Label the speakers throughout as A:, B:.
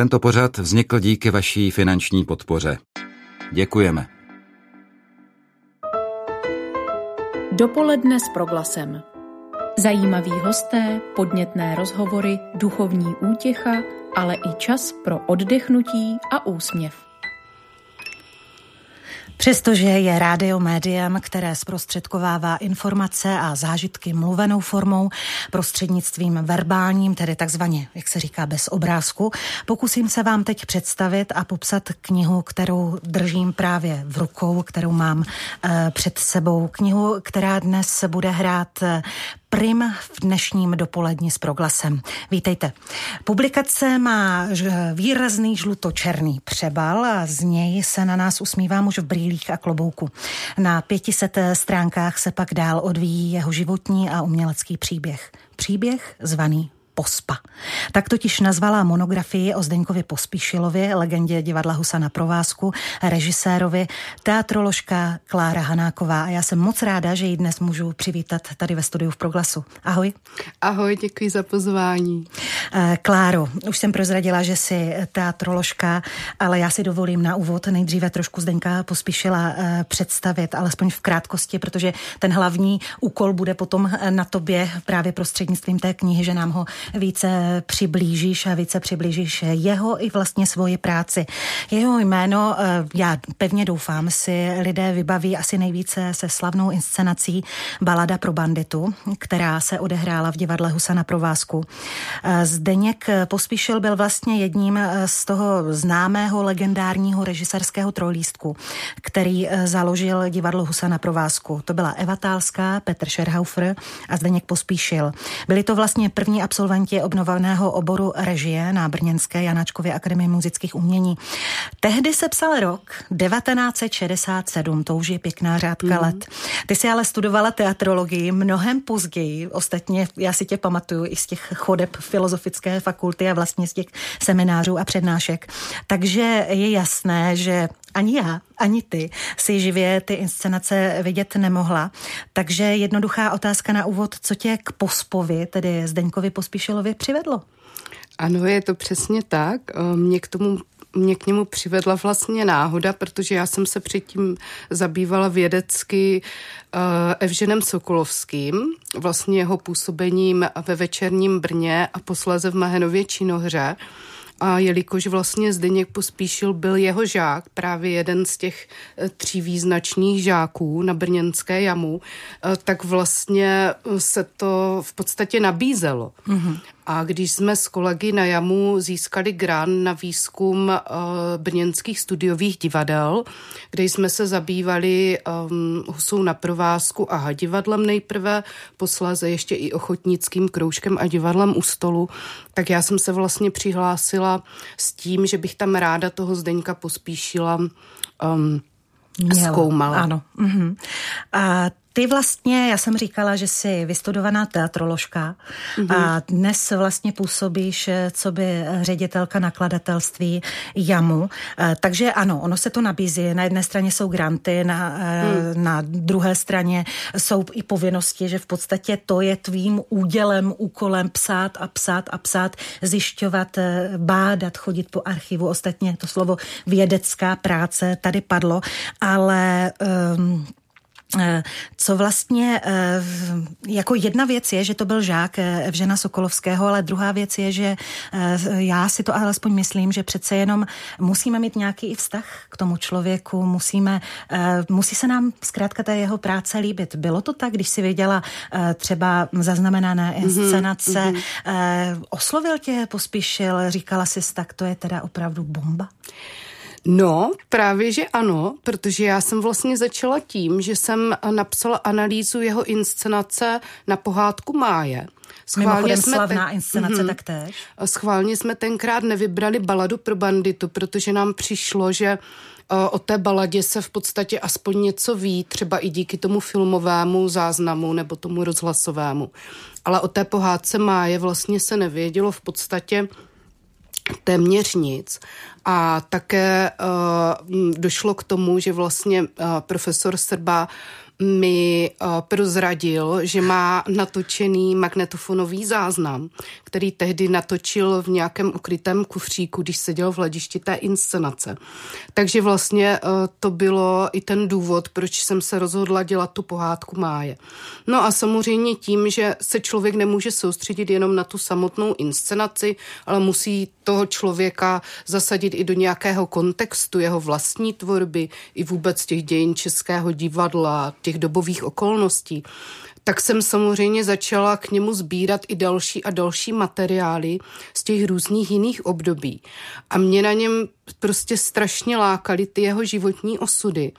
A: Tento pořad vznikl díky vaší finanční podpoře. Děkujeme.
B: Dopoledne s proglasem. Zajímaví hosté, podnětné rozhovory, duchovní útěcha, ale i čas pro oddechnutí a úsměv.
C: Přestože je rádio médiem, které zprostředkovává informace a zážitky mluvenou formou, prostřednictvím verbálním, tedy takzvaně, jak se říká, bez obrázku, pokusím se vám teď představit a popsat knihu, kterou držím právě v rukou, kterou mám e, před sebou. Knihu, která dnes bude hrát eh, Prim v dnešním dopoledni s proglasem. Vítejte. Publikace má výrazný žlutočerný přebal a z něj se na nás usmívá muž v brýlích a klobouku. Na 500 stránkách se pak dál odvíjí jeho životní a umělecký příběh. Příběh zvaný Pospa. Tak totiž nazvala monografii o Zdeňkovi Pospíšilovi, legendě divadla Husa na provázku, režisérovi, teatroložka Klára Hanáková. A já jsem moc ráda, že ji dnes můžu přivítat tady ve studiu v Proglasu. Ahoj.
D: Ahoj, děkuji za pozvání.
C: Eh, Kláro, už jsem prozradila, že jsi teatroložka, ale já si dovolím na úvod nejdříve trošku Zdeňka Pospíšila eh, představit, alespoň v krátkosti, protože ten hlavní úkol bude potom na tobě právě prostřednictvím té knihy, že nám ho více přiblížíš a více přiblížíš jeho i vlastně svoji práci. Jeho jméno, eh, já pevně doufám, si lidé vybaví asi nejvíce se slavnou inscenací Balada pro banditu, která se odehrála v divadle Husa na provázku. Eh, Zdeněk Pospíšil byl vlastně jedním eh, z toho známého legendárního režisérského trojlístku, který založil divadlo Husa na provázku. To byla Eva Tálská, Petr Scherhaufer a Zdeněk Pospíšil. Byli to vlastně první absolventi absolventi obnoveného oboru režie na Brněnské Janáčkově akademii muzických umění. Tehdy se psal rok 1967, to už je pěkná řádka mm. let. Ty si ale studovala teatrologii mnohem později, ostatně já si tě pamatuju i z těch chodeb filozofické fakulty a vlastně z těch seminářů a přednášek. Takže je jasné, že ani já, ani ty si živě ty inscenace vidět nemohla. Takže jednoduchá otázka na úvod, co tě k Pospovi, tedy Zdeňkovi Pospíšilovi, přivedlo?
D: Ano, je to přesně tak. Mě k tomu mě k němu přivedla vlastně náhoda, protože já jsem se předtím zabývala vědecky uh, Evženem Sokolovským, vlastně jeho působením ve večerním Brně a posléze v Mahenově Činohře. A jelikož vlastně Zdeněk Pospíšil byl jeho žák, právě jeden z těch eh, tří význačných žáků na Brněnské jamu, eh, tak vlastně se to v podstatě nabízelo. Mm-hmm. A když jsme s kolegy na JAMu získali grant na výzkum uh, brněnských studiových divadel, kde jsme se zabývali um, husou na provázku a divadlem nejprve, posléze ještě i ochotnickým kroužkem a divadlem u stolu, tak já jsem se vlastně přihlásila s tím, že bych tam ráda toho Zdeňka pospíšila um, Měla. zkoumala.
C: Ano. Uh-huh. A ty vlastně, já jsem říkala, že jsi vystudovaná teatroložka mm-hmm. a dnes vlastně působíš eh, co by ředitelka nakladatelství JAMu. Eh, takže ano, ono se to nabízí. Na jedné straně jsou granty, na, mm. na druhé straně jsou i povinnosti, že v podstatě to je tvým údělem, úkolem psát a psát a psát, zjišťovat, bádat, chodit po archivu. Ostatně to slovo vědecká práce tady padlo, ale um, Eh, co vlastně, eh, jako jedna věc je, že to byl žák eh, Evžena Sokolovského, ale druhá věc je, že já si to alespoň myslím, že přece jenom musíme mít nějaký i vztah k tomu člověku, musíme, musí se nám zkrátka ta jeho práce líbit. Bylo to tak, když si viděla třeba zaznamenané mhm, inscenace, mm-hmm. oslovil tě, pospíšil, říkala si tak, to je teda opravdu bomba?
D: No, právě, že ano, protože já jsem vlastně začala tím, že jsem napsala analýzu jeho inscenace na pohádku Máje.
C: Schválně jsme slavná ten... inscenace mm-hmm. taktéž.
D: Schválně jsme tenkrát nevybrali baladu pro banditu, protože nám přišlo, že o té baladě se v podstatě aspoň něco ví, třeba i díky tomu filmovému záznamu nebo tomu rozhlasovému. Ale o té pohádce Máje vlastně se nevědělo v podstatě téměř nic. A také uh, došlo k tomu, že vlastně uh, profesor Srba mi uh, prozradil, že má natočený magnetofonový záznam, který tehdy natočil v nějakém ukrytém kufříku, když seděl v hledišti té inscenace. Takže vlastně uh, to bylo i ten důvod, proč jsem se rozhodla dělat tu pohádku Máje. No a samozřejmě tím, že se člověk nemůže soustředit jenom na tu samotnou inscenaci, ale musí toho člověka zasadit i do nějakého kontextu jeho vlastní tvorby, i vůbec těch dějin českého divadla, těch dobových okolností, tak jsem samozřejmě začala k němu sbírat i další a další materiály z těch různých jiných období. A mě na něm prostě strašně lákaly ty jeho životní osudy.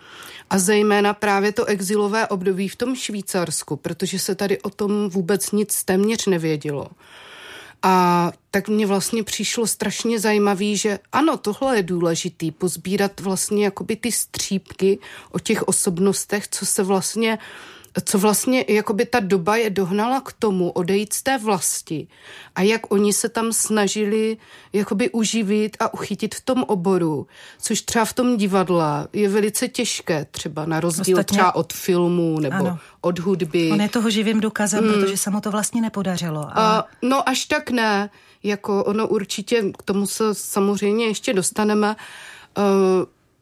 D: A zejména právě to exilové období v tom Švýcarsku, protože se tady o tom vůbec nic téměř nevědělo. A tak mně vlastně přišlo strašně zajímavý, že ano, tohle je důležitý, pozbírat vlastně jakoby ty střípky o těch osobnostech, co se vlastně co vlastně jakoby ta doba je dohnala k tomu odejít z té vlasti a jak oni se tam snažili jakoby uživit a uchytit v tom oboru, což třeba v tom divadle je velice těžké, třeba na rozdíl Ostatně... třeba od filmu nebo ano. od hudby.
C: On je toho živým důkazem, hmm. protože se mu to vlastně nepodařilo. Ale...
D: A, no až tak ne, jako ono určitě, k tomu se samozřejmě ještě dostaneme, uh,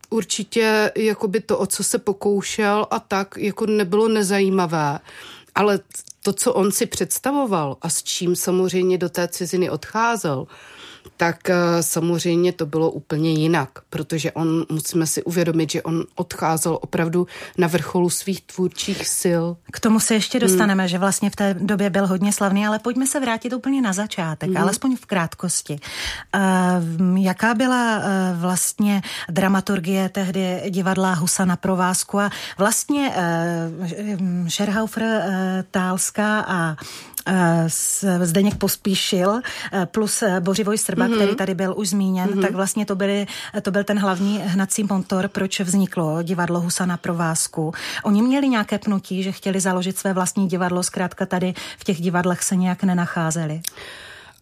D: určitě jakoby to, o co se pokoušel a tak, jako nebylo nezajímavé. Ale to, co on si představoval a s čím samozřejmě do té ciziny odcházel, tak eh, samozřejmě to bylo úplně jinak, protože on, musíme si uvědomit, že on odcházel opravdu na vrcholu svých tvůrčích sil.
C: K tomu se ještě dostaneme, hmm. že vlastně v té době byl hodně slavný, ale pojďme se vrátit úplně na začátek, hmm. alespoň v krátkosti. Uh, jaká byla uh, vlastně dramaturgie tehdy divadla Husa na provázku a vlastně Scherhaufer, Tálská a Zdeněk Pospíšil plus Bořivoj Srba, mm-hmm. který tady byl už zmíněn, mm-hmm. tak vlastně to, byly, to byl ten hlavní hnací motor, proč vzniklo divadlo Husa na provázku. Oni měli nějaké pnutí, že chtěli založit své vlastní divadlo, zkrátka tady v těch divadlech se nějak nenacházeli.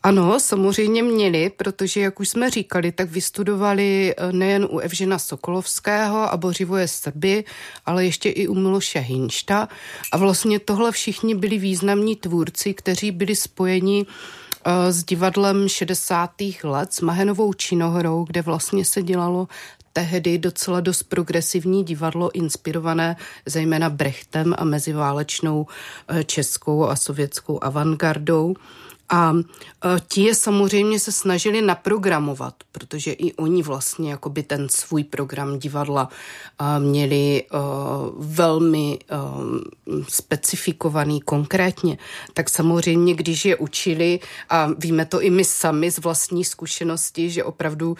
D: Ano, samozřejmě měli, protože, jak už jsme říkali, tak vystudovali eh, nejen u Evžena Sokolovského a Bořivoje Srby, ale ještě i u Miloše Hinšta. A vlastně tohle všichni byli významní tvůrci, kteří byli spojeni s divadlem 60. let, s Mahenovou činohrou, kde vlastně se dělalo tehdy docela dost progresivní divadlo, inspirované zejména Brechtem a meziválečnou eh, českou a sovětskou avantgardou. A e, ti je samozřejmě se snažili naprogramovat, protože i oni vlastně jakoby ten svůj program divadla e, měli e, velmi specifikovaný konkrétně. Tak samozřejmě, když je učili, a víme to i my sami z vlastní zkušenosti, že opravdu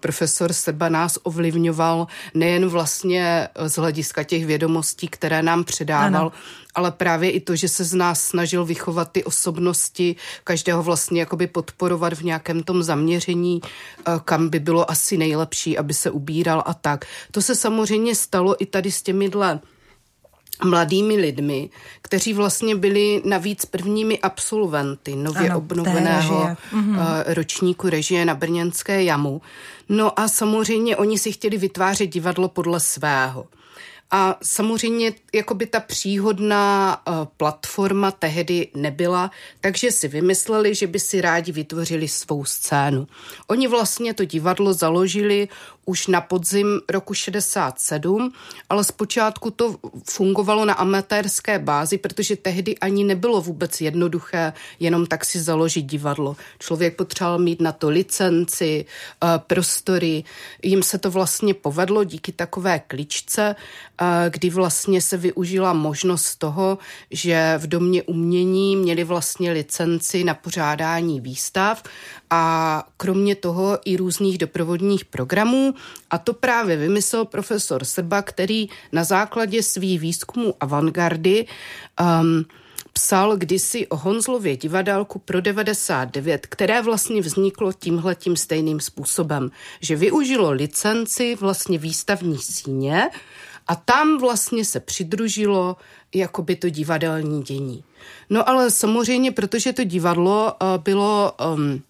D: profesor Seba nás ovlivňoval nejen vlastně z hlediska těch vědomostí, které nám předával, ano ale právě i to, že se z nás snažil vychovat ty osobnosti, každého vlastně jakoby podporovat v nějakém tom zaměření, eh, kam by bylo asi nejlepší, aby se ubíral a tak. To se samozřejmě stalo i tady s těmihle mladými lidmi, kteří vlastně byli navíc prvními absolventy nově ano, obnoveného režie. Mhm. Eh, ročníku režie na Brněnské jamu. No a samozřejmě oni si chtěli vytvářet divadlo podle svého. A samozřejmě jakoby ta příhodná uh, platforma tehdy nebyla, takže si vymysleli, že by si rádi vytvořili svou scénu. Oni vlastně to divadlo založili už na podzim roku 67, ale zpočátku to fungovalo na amatérské bázi, protože tehdy ani nebylo vůbec jednoduché jenom tak si založit divadlo. Člověk potřeboval mít na to licenci, eh, prostory. Jim se to vlastně povedlo díky takové kličce, eh, kdy vlastně se využila možnost toho, že v domě umění měli vlastně licenci na pořádání výstav a kromě toho i různých doprovodních programů. A to právě vymyslel profesor Srba, který na základě svých výzkumů avantgardy um, psal kdysi o Honzlově divadelku pro 99, které vlastně vzniklo tímhletím stejným způsobem, že využilo licenci vlastně výstavní síně a tam vlastně se přidružilo jakoby to divadelní dění. No ale samozřejmě, protože to divadlo uh, bylo um,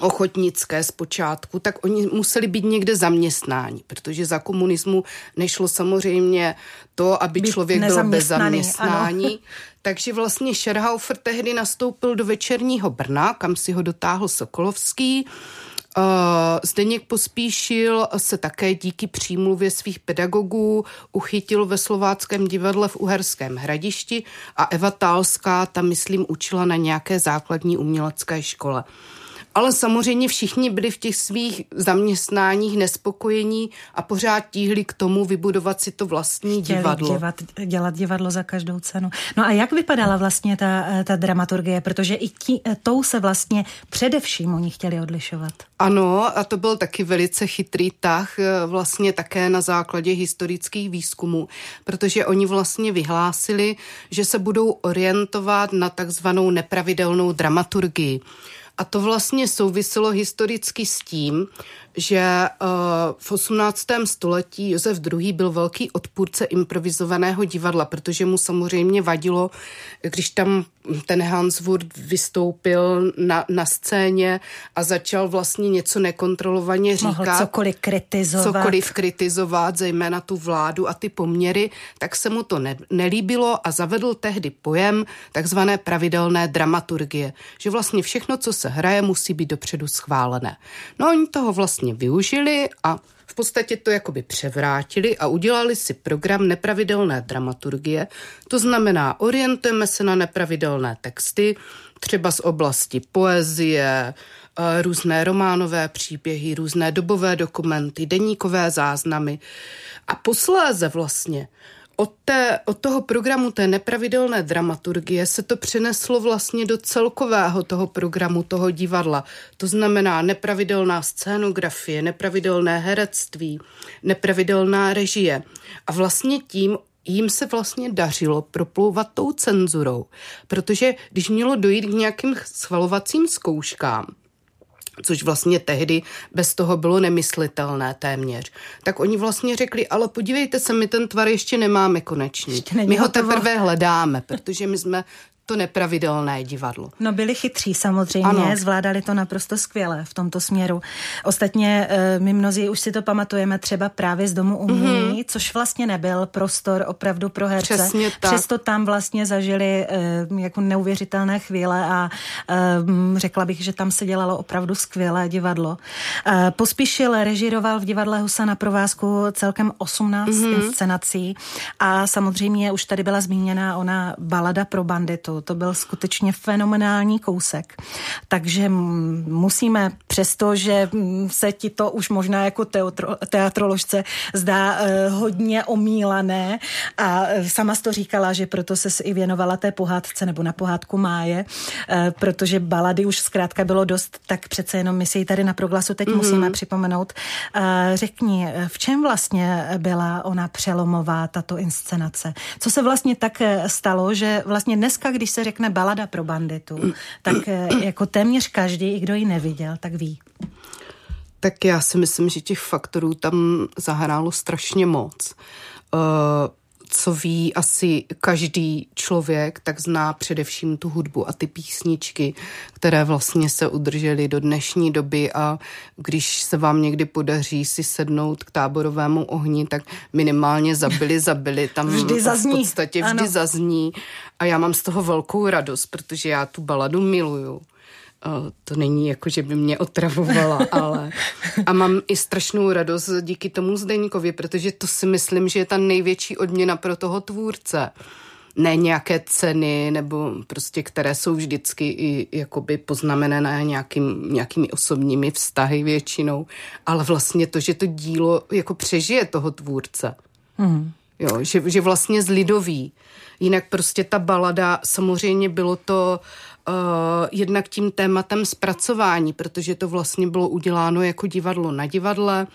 D: ochotnické zpočátku, tak oni museli být někde zaměstnáni, protože za komunismu nešlo samozřejmě to, aby být člověk byl bez zaměstnání. Ano. Takže vlastně Scherhaufer tehdy nastoupil do večerního Brna, kam si ho dotáhl Sokolovský. Uh, Zdeněk Pospíšil se také díky přímluvě svých pedagogů uchytil ve slováckém divadle v Uherském hradišti a Eva Tálská tam, myslím, učila na nějaké základní umělecké škole. Ale samozřejmě všichni byli v těch svých zaměstnáních nespokojení a pořád tíhli k tomu vybudovat si to vlastní Chtěli divadlo.
C: Dělat, dělat divadlo za každou cenu. No a jak vypadala vlastně ta, ta dramaturgie? Protože i tí, tou se vlastně především oni chtěli odlišovat.
D: Ano, a to byl taky velice chytrý tah, eh, vlastně také na základě historických výzkumů, protože oni vlastně vyhlásili, že se budou orientovat na takzvanou nepravidelnou dramaturgii. A to vlastně souviselo historicky s tím, že eh, v 18. století Josef II. byl velký odpůrce improvizovaného divadla, protože mu samozřejmě vadilo, když tam ten Hans Wurth vystoupil na, na scéně a začal vlastně něco nekontrolovaně říkat. Mohl
C: cokoliv kritizovat.
D: Cokoliv kritizovat, zejména tu vládu a ty poměry, tak se mu to ne, nelíbilo a zavedl tehdy pojem takzvané pravidelné dramaturgie, že vlastně všechno, co se hraje, musí být dopředu schválené. No oni toho vlastně využili a v podstatě to jakoby převrátili a udělali si program nepravidelné dramaturgie. To znamená, orientujeme se na nepravidelné texty, třeba z oblasti poezie, eh, různé románové příběhy, různé dobové dokumenty, deníkové záznamy. A posléze vlastně od, té, od toho programu té nepravidelné dramaturgie se to přeneslo vlastně do celkového toho programu, toho divadla. To znamená nepravidelná scénografie, nepravidelné herectví, nepravidelná režie. A vlastně tím jim se vlastně dařilo proplouvat tou cenzurou, protože když mělo dojít k nějakým schvalovacím zkouškám, což vlastně tehdy bez toho bylo nemyslitelné téměř. Tak oni vlastně řekli, ale podívejte se, my ten tvar ještě nemáme konečný. Ještě my ho teprve hledáme, protože my jsme to nepravidelné divadlo.
C: No byli chytří samozřejmě, ano. zvládali to naprosto skvěle v tomto směru. Ostatně eh, my mnozí už si to pamatujeme třeba právě z Domu umění, mm-hmm. což vlastně nebyl prostor opravdu pro herce.
D: Přesně tak.
C: Přesto tam vlastně zažili eh, jako neuvěřitelné chvíle a eh, řekla bych, že tam se dělalo opravdu skvělé divadlo. Pospíšil, režiroval v divadle Husa na provázku celkem 18 mm-hmm. inscenací a samozřejmě už tady byla zmíněna ona balada pro banditu to byl skutečně fenomenální kousek. Takže musíme, přesto, že se ti to už možná jako teatro, teatroložce zdá eh, hodně omílané a sama to říkala, že proto se i věnovala té pohádce nebo na pohádku Máje, eh, protože balady už zkrátka bylo dost, tak přece jenom my si ji tady na proglasu teď mm-hmm. musíme připomenout. Eh, řekni, v čem vlastně byla ona přelomová, tato inscenace? Co se vlastně tak stalo, že vlastně dneska, když když se řekne balada pro banditu, tak eh, jako téměř každý, i kdo ji neviděl, tak ví.
D: Tak já si myslím, že těch faktorů tam zahrálo strašně moc. Uh, co ví asi každý člověk, tak zná především tu hudbu a ty písničky, které vlastně se udržely do dnešní doby a když se vám někdy podaří si sednout k táborovému ohni, tak minimálně zabili, zabili. Tam
C: vždy zazní.
D: v podstatě vždy ano. zazní a já mám z toho velkou radost, protože já tu baladu miluju to není jako, že by mě otravovala, ale a mám i strašnou radost díky tomu Zdeňkovi, protože to si myslím, že je ta největší odměna pro toho tvůrce. Ne nějaké ceny, nebo prostě, které jsou vždycky i jakoby poznamenané nějakým, nějakými osobními vztahy většinou, ale vlastně to, že to dílo jako přežije toho tvůrce. Mm. Jo, že, že vlastně zlidoví. Jinak prostě ta balada, samozřejmě bylo to uh, jednak tím tématem zpracování, protože to vlastně bylo uděláno jako divadlo na divadle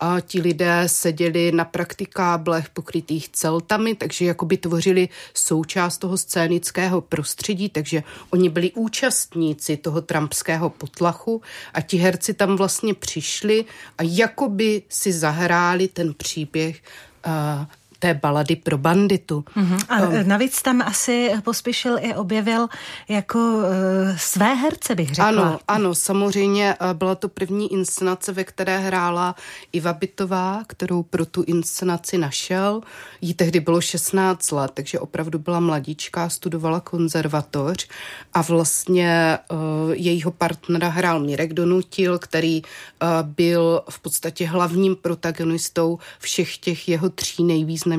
D: a ti lidé seděli na praktikáblech pokrytých celtami, takže jakoby tvořili součást toho scénického prostředí, takže oni byli účastníci toho trampského potlachu a ti herci tam vlastně přišli a jakoby si zahráli ten příběh uh, té balady pro banditu.
C: Mm-hmm. A um, navíc tam asi pospíšil i objevil jako uh, své herce, bych řekla.
D: Ano, ano, samozřejmě byla to první inscenace, ve které hrála Iva Bitová, kterou pro tu inscenaci našel. Jí tehdy bylo 16 let, takže opravdu byla mladíčka, studovala konzervatoř a vlastně uh, jejího partnera hrál Mirek Donutil, který uh, byl v podstatě hlavním protagonistou všech těch jeho tří nejvýznamnějších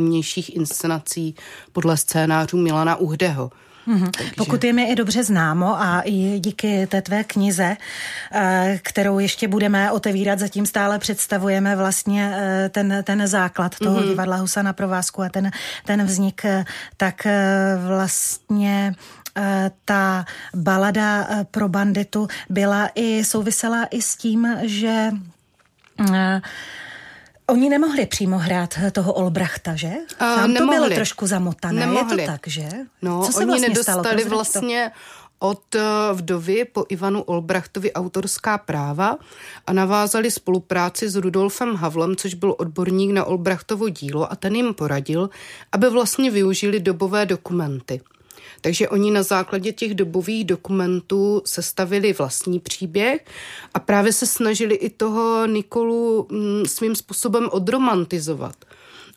D: inscenací podle scénářů Milana Uhdeho.
C: Mm-hmm. Takže... Pokud je mi i dobře známo a i díky té tvé knize, eh, kterou ještě budeme otevírat, zatím stále představujeme vlastně eh, ten, ten základ toho mm-hmm. divadla Husa na provázku a ten, ten vznik, eh, tak vlastně ta balada pro banditu byla i souvisela i s tím, že Oni nemohli přímo hrát toho Olbrachta, že? Tam to bylo trošku zamotané, nemohli. je to tak, že?
D: No, Co se oni vlastně nedostali stalo? vlastně to? od eh, vdovy po Ivanu Olbrachtovi autorská práva a navázali spolupráci s Rudolfem Havlem, což byl odborník na Olbrachtovo dílo a ten jim poradil, aby vlastně využili dobové dokumenty. Takže oni na základě těch dobových dokumentů sestavili vlastní příběh a právě se snažili i toho Nikolu mm, svým způsobem odromantizovat.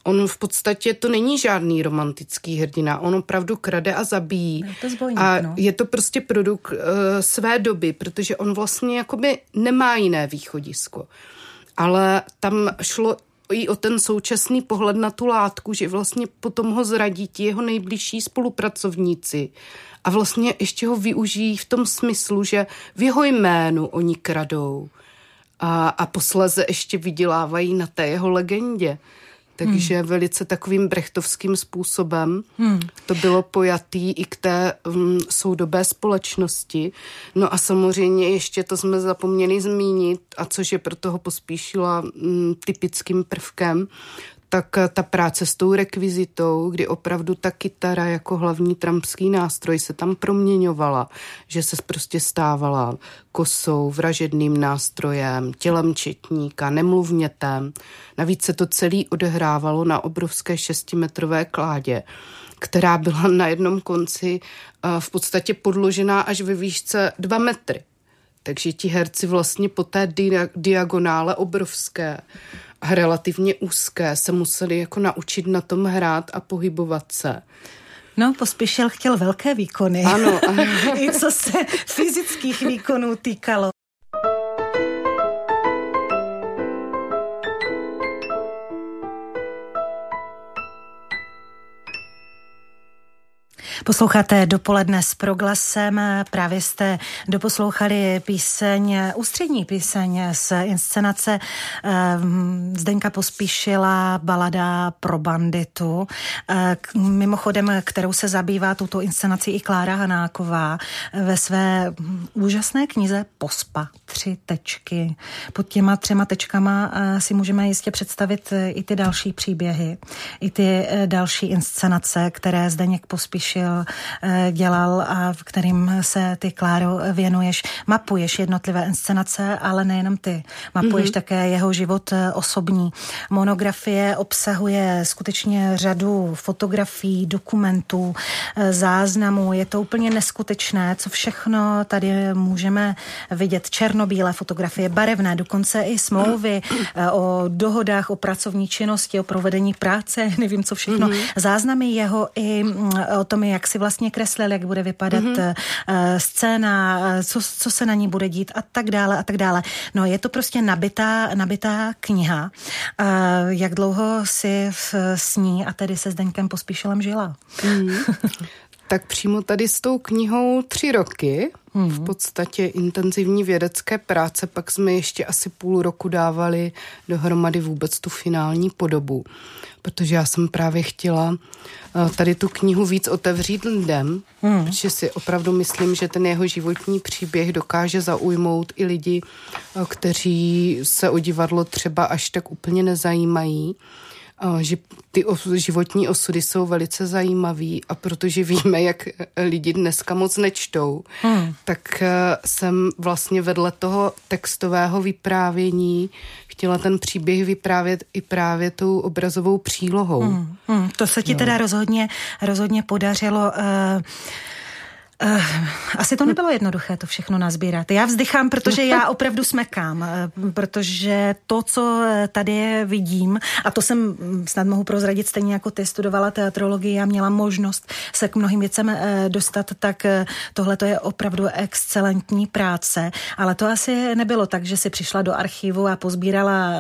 D: On v podstatě to není žádný romantický hrdina, on opravdu krade a zabíjí.
C: Je to zbojník,
D: a
C: no.
D: je to prostě produkt uh, své doby, protože on vlastně jakoby nemá jiné východisko. Ale tam šlo i o ten současný pohled na tu látku, že vlastně potom ho zradí ti jeho nejbližší spolupracovníci a vlastně ještě ho využijí v tom smyslu, že v jeho jménu oni kradou a, a posleze ještě vydělávají na té jeho legendě. Takže hmm. velice takovým brechtovským způsobem hmm. to bylo pojatý i k té um, soudobé společnosti. No a samozřejmě ještě to jsme zapomněli zmínit, a což je pro toho pospíšila um, typickým prvkem, tak eh, ta práce s tou rekvizitou, kdy opravdu ta kytara jako hlavní trampský nástroj se tam proměňovala, že se prostě stávala kosou, vražedným nástrojem, tělem četníka, nemluvnětem. Navíc se to celý odehrávalo na obrovské šestimetrové kládě, která byla na jednom konci eh, v podstatě podložená až ve výšce dva metry. Takže ti herci vlastně po té diagonále obrovské relativně úzké se museli jako naučit na tom hrát a pohybovat se.
C: No, pospíšil chtěl velké výkony.
D: Ano.
C: I co se fyzických výkonů týkalo. Posloucháte dopoledne s proglasem. Právě jste doposlouchali píseň, ústřední píseň z inscenace ehm, Zdenka Pospíšila balada pro banditu. Eh, mimochodem, kterou se zabývá tuto inscenací i Klára Hanáková ve své úžasné knize Pospa. Tři tečky. Pod těma třema tečkama eh, si můžeme jistě představit i ty další příběhy, i ty eh, další inscenace, které Zdeněk Pospíšil Eh, dělal a v kterým se ty, Kláro, věnuješ. Mapuješ jednotlivé inscenace, ale nejenom ty. Mapuješ mm-hmm. také jeho život eh, osobní. Monografie obsahuje skutečně řadu fotografií, dokumentů, eh, záznamů. Je to úplně neskutečné, co všechno tady můžeme vidět. Černobílé fotografie, barevné, dokonce i smlouvy o dohodách o pracovní činnosti, o provedení práce, nevím co všechno. Mm-hmm. Záznamy jeho i mm, o tom, jak si vlastně kreslil, jak bude vypadat mm-hmm. scéna, eh, co, co se na ní bude dít a tak dále a tak dále. No je to prostě nabitá, nabitá kniha. Jak dlouho si s ní a tedy se Zdeňkem Pospíšilem žila? Mm.
D: tak přímo tady s tou knihou tři roky, hmm. v podstatě intenzivní vědecké práce, pak jsme ještě asi půl roku dávali dohromady vůbec tu finální podobu, protože já jsem právě chtěla eh, tady tu knihu víc otevřít lidem, hmm. protože si opravdu myslím, že ten jeho životní příběh dokáže zaujmout i lidi, eh, kteří se o divadlo třeba až tak úplně nezajímají že ty životní osudy jsou velice zajímavý a protože víme, jak lidi dneska moc nečtou, hmm. tak eh, jsem vlastně vedle toho textového vyprávění chtěla ten příběh vyprávět i právě tou obrazovou přílohou. Hmm.
C: Hmm. To se ti no. teda rozhodně, rozhodně podařilo. Uh Uh, asi to nebylo jednoduché to všechno nazbírat. Já vzdychám, protože já opravdu smekám, uh, protože to, co tady vidím, a to jsem hm, snad mohu prozradit stejně jako ty, studovala teatrologii a měla možnost se k mnohým věcem dostat, tak tohle to je opravdu excelentní práce, ale to asi nebylo tak, že si přišla do archivu a pozbírala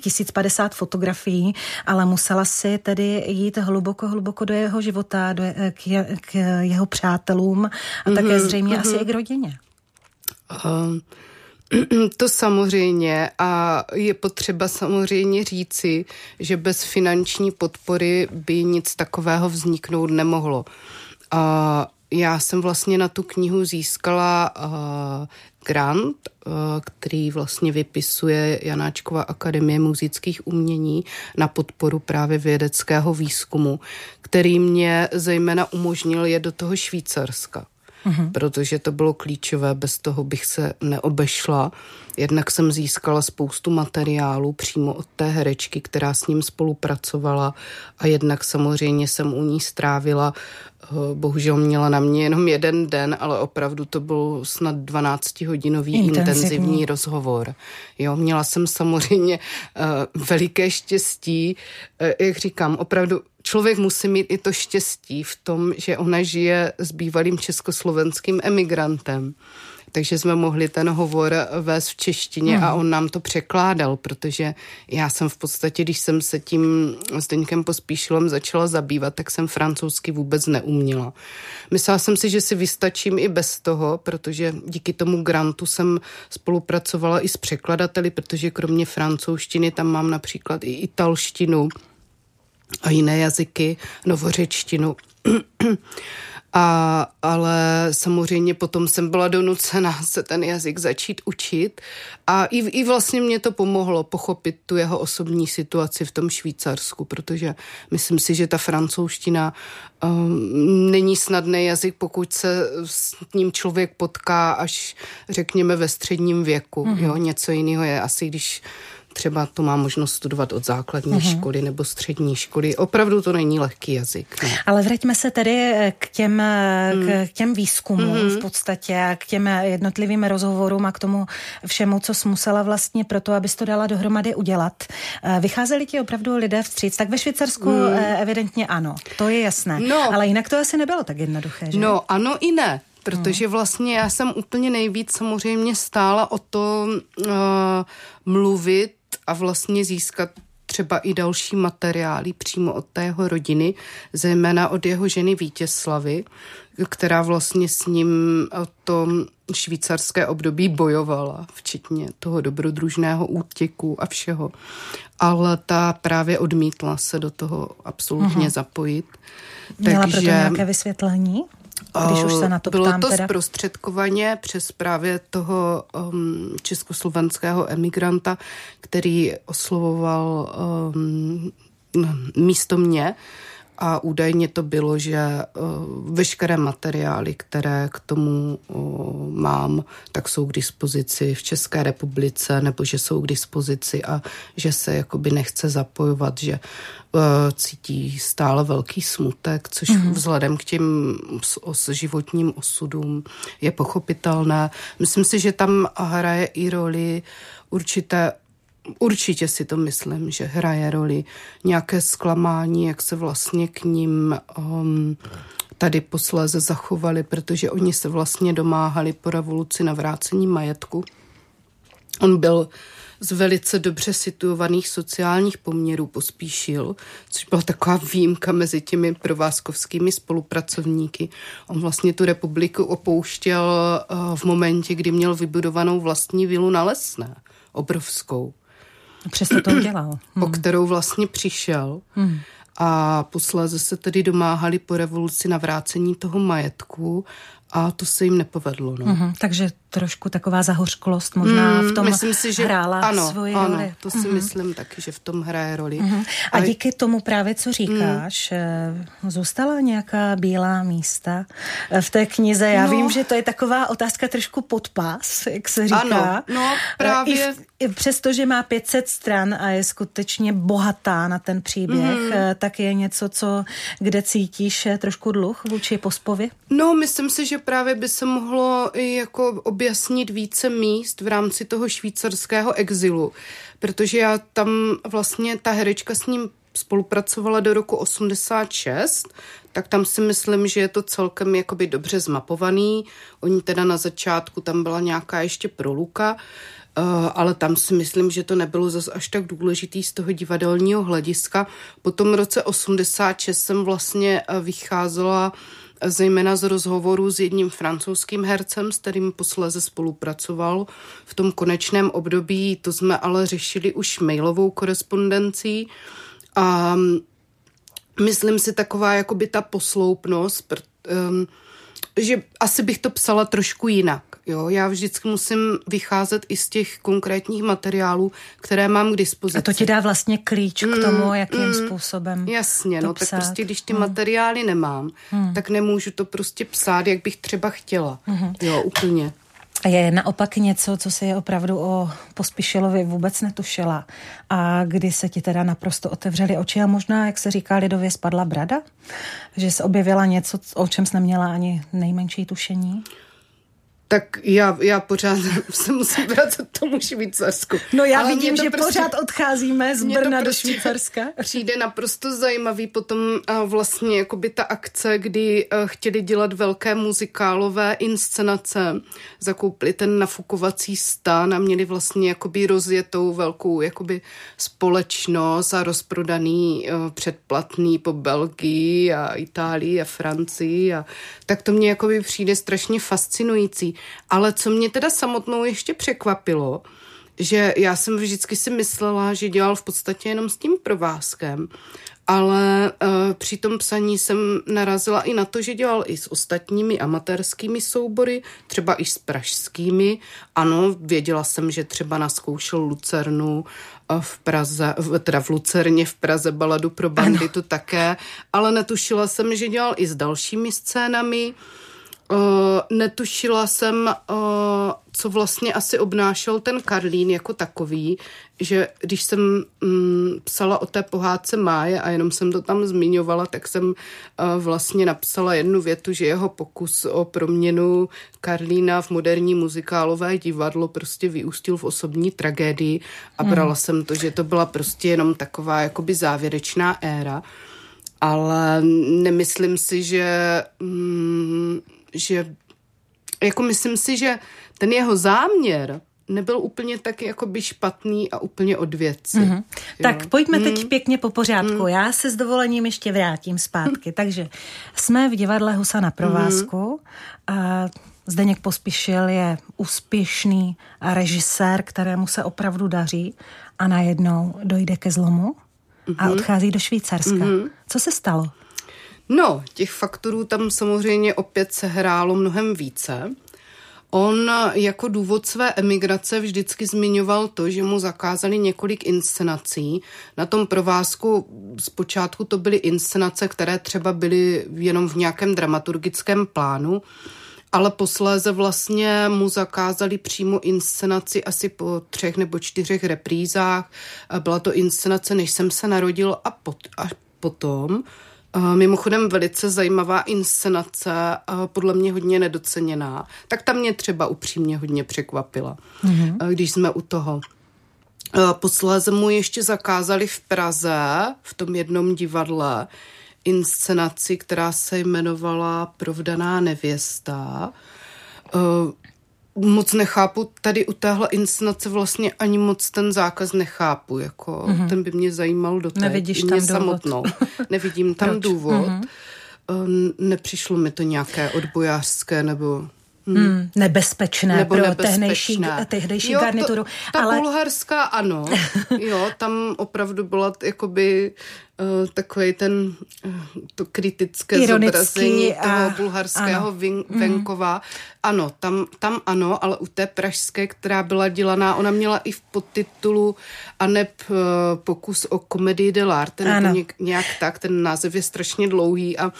C: 1050 fotografií, ale musela si tedy jít hluboko, hluboko do jeho života, do, k, k jeho přátelům, a mm-hmm, také zřejmě mm-hmm. asi i k rodině.
D: Um. To samozřejmě a je potřeba samozřejmě říci, že bez finanční podpory by nic takového vzniknout nemohlo. A já jsem vlastně na tu knihu získala uh, grant, uh, který vlastně vypisuje Janáčkova akademie muzických umění na podporu právě vědeckého výzkumu, který mě zejména umožnil je do toho Švýcarska. Mm-hmm. protože to bylo klíčové, bez toho bych se neobešla. Jednak jsem získala spoustu materiálu přímo od té herečky, která s ním spolupracovala a jednak samozřejmě jsem u ní strávila Eh, bohužel měla na mě jenom jeden den, ale opravdu to byl snad 12-hodinový intenzivní. intenzivní rozhovor. Jo, měla jsem samozřejmě uh, veliké štěstí, uh, jak říkám, opravdu člověk musí mít i to štěstí v tom, že ona žije s bývalým československým emigrantem takže jsme mohli ten hovor vést v češtině hmm. a on nám to překládal, protože já jsem v podstatě, když jsem se tím Zdeňkem Pospíšilem začala zabývat, tak jsem francouzsky vůbec neuměla. Myslela jsem si, že si vystačím i bez toho, protože díky tomu grantu jsem spolupracovala i s překladateli, protože kromě francouzštiny tam mám například i italštinu a jiné jazyky, novořečtinu. A, ale samozřejmě potom jsem byla donucena se ten jazyk začít učit a i, i vlastně mě to pomohlo pochopit tu jeho osobní situaci v tom Švýcarsku, protože myslím si, že ta francouzština um, není snadný jazyk, pokud se s ním člověk potká až řekněme ve středním věku. Mm-hmm. Jo, něco jiného je asi, když třeba to má možnost studovat od základní mm-hmm. školy nebo střední školy. Opravdu to není lehký jazyk. Ne?
C: Ale vraťme se tedy k těm, mm. k, k těm výzkumům mm-hmm. v podstatě, k těm jednotlivým rozhovorům a k tomu všemu, co jsi musela vlastně pro to, abys to dala dohromady udělat. Eh, vycházeli ti opravdu lidé vstříc? Tak ve Švýcarsku mm. evidentně ano, to je jasné. No, Ale jinak to asi nebylo tak jednoduché, že?
D: No ano i ne protože hmm. vlastně já jsem úplně nejvíc samozřejmě stála o to uh, mluvit a vlastně získat třeba i další materiály přímo od té jeho rodiny, zejména od jeho ženy Vítězslavy, která vlastně s ním o tom švýcarské období bojovala, včetně toho dobrodružného útěku a všeho. Ale ta právě odmítla se do toho absolutně uh-huh. zapojit.
C: Měla Takže, proto nějaké vysvětlení? Když už se na to
D: Bylo
C: ptám,
D: to
C: teda.
D: zprostředkovaně přes právě toho um, československého emigranta, který oslovoval um, místo mě a údajně to bylo, že uh, veškeré materiály, které k tomu uh, mám, tak jsou k dispozici v České republice, nebo že jsou k dispozici a že se jakoby nechce zapojovat, že uh, cítí stále velký smutek, což mm-hmm. vzhledem k těm os, životním osudům je pochopitelné. Myslím si, že tam hraje i roli určité Určitě si to myslím, že hraje roli nějaké zklamání, jak se vlastně k ním um, tady posléze zachovali, protože oni se vlastně domáhali po revoluci na vrácení majetku. On byl z velice dobře situovaných sociálních poměrů pospíšil, což byla taková výjimka mezi těmi provázkovskými spolupracovníky. On vlastně tu republiku opouštěl uh, v momentě, kdy měl vybudovanou vlastní vilu na Lesné, obrovskou.
C: Přesto to udělal.
D: Hmm. O kterou vlastně přišel. Hmm. A posléze se tedy domáhali po revoluci na vrácení toho majetku a to se jim nepovedlo. No.
C: Mm-hmm, takže trošku taková zahořklost možná v tom mm, myslím si, že hrála
D: ano,
C: svoji
D: ano,
C: roli.
D: to si mm-hmm. myslím taky, že v tom hraje roli.
C: Mm-hmm. A díky tomu právě, co říkáš, mm. zůstala nějaká bílá místa v té knize? Já no. vím, že to je taková otázka trošku podpás, jak se říká.
D: Ano, no právě.
C: I, v, i přesto, že má 500 stran a je skutečně bohatá na ten příběh, mm. tak je něco, co, kde cítíš trošku dluh vůči pospově?
D: No, myslím si, že právě by se mohlo jako objasnit více míst v rámci toho švýcarského exilu, protože já tam vlastně ta herečka s ním spolupracovala do roku 86, tak tam si myslím, že je to celkem jakoby dobře zmapovaný. Oni teda na začátku tam byla nějaká ještě proluka, eh, ale tam si myslím, že to nebylo zas až tak důležitý z toho divadelního hlediska. Po tom roce 86 jsem vlastně eh, vycházela zejména z rozhovoru s jedním francouzským hercem, s kterým posléze spolupracoval v tom konečném období. To jsme ale řešili už mailovou korespondencí a myslím si taková jakoby ta posloupnost, um, že asi bych to psala trošku jinak. Jo, já vždycky musím vycházet i z těch konkrétních materiálů, které mám k dispozici.
C: A to ti dá vlastně klíč k tomu, mm, jakým mm, způsobem
D: Jasně,
C: to
D: no,
C: psát.
D: tak prostě když ty mm. materiály nemám, mm. tak nemůžu to prostě psát, jak bych třeba chtěla. Mm. Jo, úplně.
C: A je naopak něco, co si opravdu o Pospišilovi vůbec netušila. A kdy se ti teda naprosto otevřely oči a možná, jak se říká lidově, spadla brada? Že se objevila něco, o čem jsi neměla ani nejmenší tušení?
D: Tak já, já pořád se musím vracet tomu Švýcarsku.
C: No já Ale vidím, že prostě, pořád odcházíme z Brna prostě do Švýcarska.
D: Přijde naprosto zajímavý potom vlastně jakoby ta akce, kdy chtěli dělat velké muzikálové inscenace, zakoupili ten nafukovací stan a měli vlastně jakoby rozjetou velkou jakoby společnost a rozprodaný předplatný po Belgii a Itálii a Francii a tak to mě jakoby přijde strašně fascinující. Ale co mě teda samotnou ještě překvapilo, že já jsem vždycky si myslela, že dělal v podstatě jenom s tím provázkem, ale uh, při tom psaní jsem narazila i na to, že dělal i s ostatními amatérskými soubory, třeba i s pražskými. Ano, věděla jsem, že třeba naskoušel Lucernu uh, v Praze, teda v Lucerně v Praze baladu pro banditu ano. také, ale netušila jsem, že dělal i s dalšími scénami. Uh, netušila jsem, uh, co vlastně asi obnášel ten Karlín jako takový, že když jsem um, psala o té pohádce Máje a jenom jsem to tam zmiňovala, tak jsem uh, vlastně napsala jednu větu, že jeho pokus o proměnu Karlína v moderní muzikálové divadlo prostě vyústil v osobní tragédii a hmm. brala jsem to, že to byla prostě jenom taková jakoby závěrečná éra ale nemyslím si, že um, že jako myslím si, že ten jeho záměr nebyl úplně tak jakoby špatný a úplně od věci. Mm-hmm.
C: Tak pojďme mm. teď pěkně po pořádku. Mm. Já se s dovolením ještě vrátím zpátky. Takže jsme v divadle Husa na provázku mm. a Zdeněk Pospíšil je úspěšný režisér, kterému se opravdu daří a najednou dojde ke zlomu a mhm. odchází do Švýcarska. Mm-hmm. Co se stalo?
D: No, těch faktorů tam samozřejmě opět se hrálo mnohem více. On jako důvod své emigrace vždycky zmiňoval to, že mu zakázali několik inscenací. Na tom provázku zpočátku to byly inscenace, které třeba byly jenom v nějakém dramaturgickém plánu, ale posléze vlastně mu zakázali přímo inscenaci asi po třech nebo čtyřech reprízách. Byla to inscenace, než jsem se narodil a, pot, a potom Mimochodem velice zajímavá inscenace, podle mě hodně nedoceněná. Tak tam mě třeba upřímně hodně překvapila, mm-hmm. když jsme u toho. Posléze mu ještě zakázali v Praze, v tom jednom divadle, inscenaci, která se jmenovala Provdaná nevěsta moc nechápu, tady u téhle inscenace vlastně ani moc ten zákaz nechápu, jako mm-hmm. ten by mě zajímal do té.
C: Nevidíš tam důvod. samotnou.
D: Nevidím tam důvod. Mm-hmm. Nepřišlo mi to nějaké odbojářské nebo
C: hmm. nebezpečné Nebo pro tehdejší, tehdejší jo, garnituru. To,
D: ta ale... bulharská ano, jo, tam opravdu byla jakoby uh, takový ten uh, to kritické Ironický zobrazení a, toho bulharského vin, hmm. venkova. Mm. Ano, tam, tam ano, ale u té pražské, která byla dělaná, ona měla i v podtitulu Aneb uh, pokus o komedii de l'arte, nebo nějak, nějak tak, ten název je strašně dlouhý a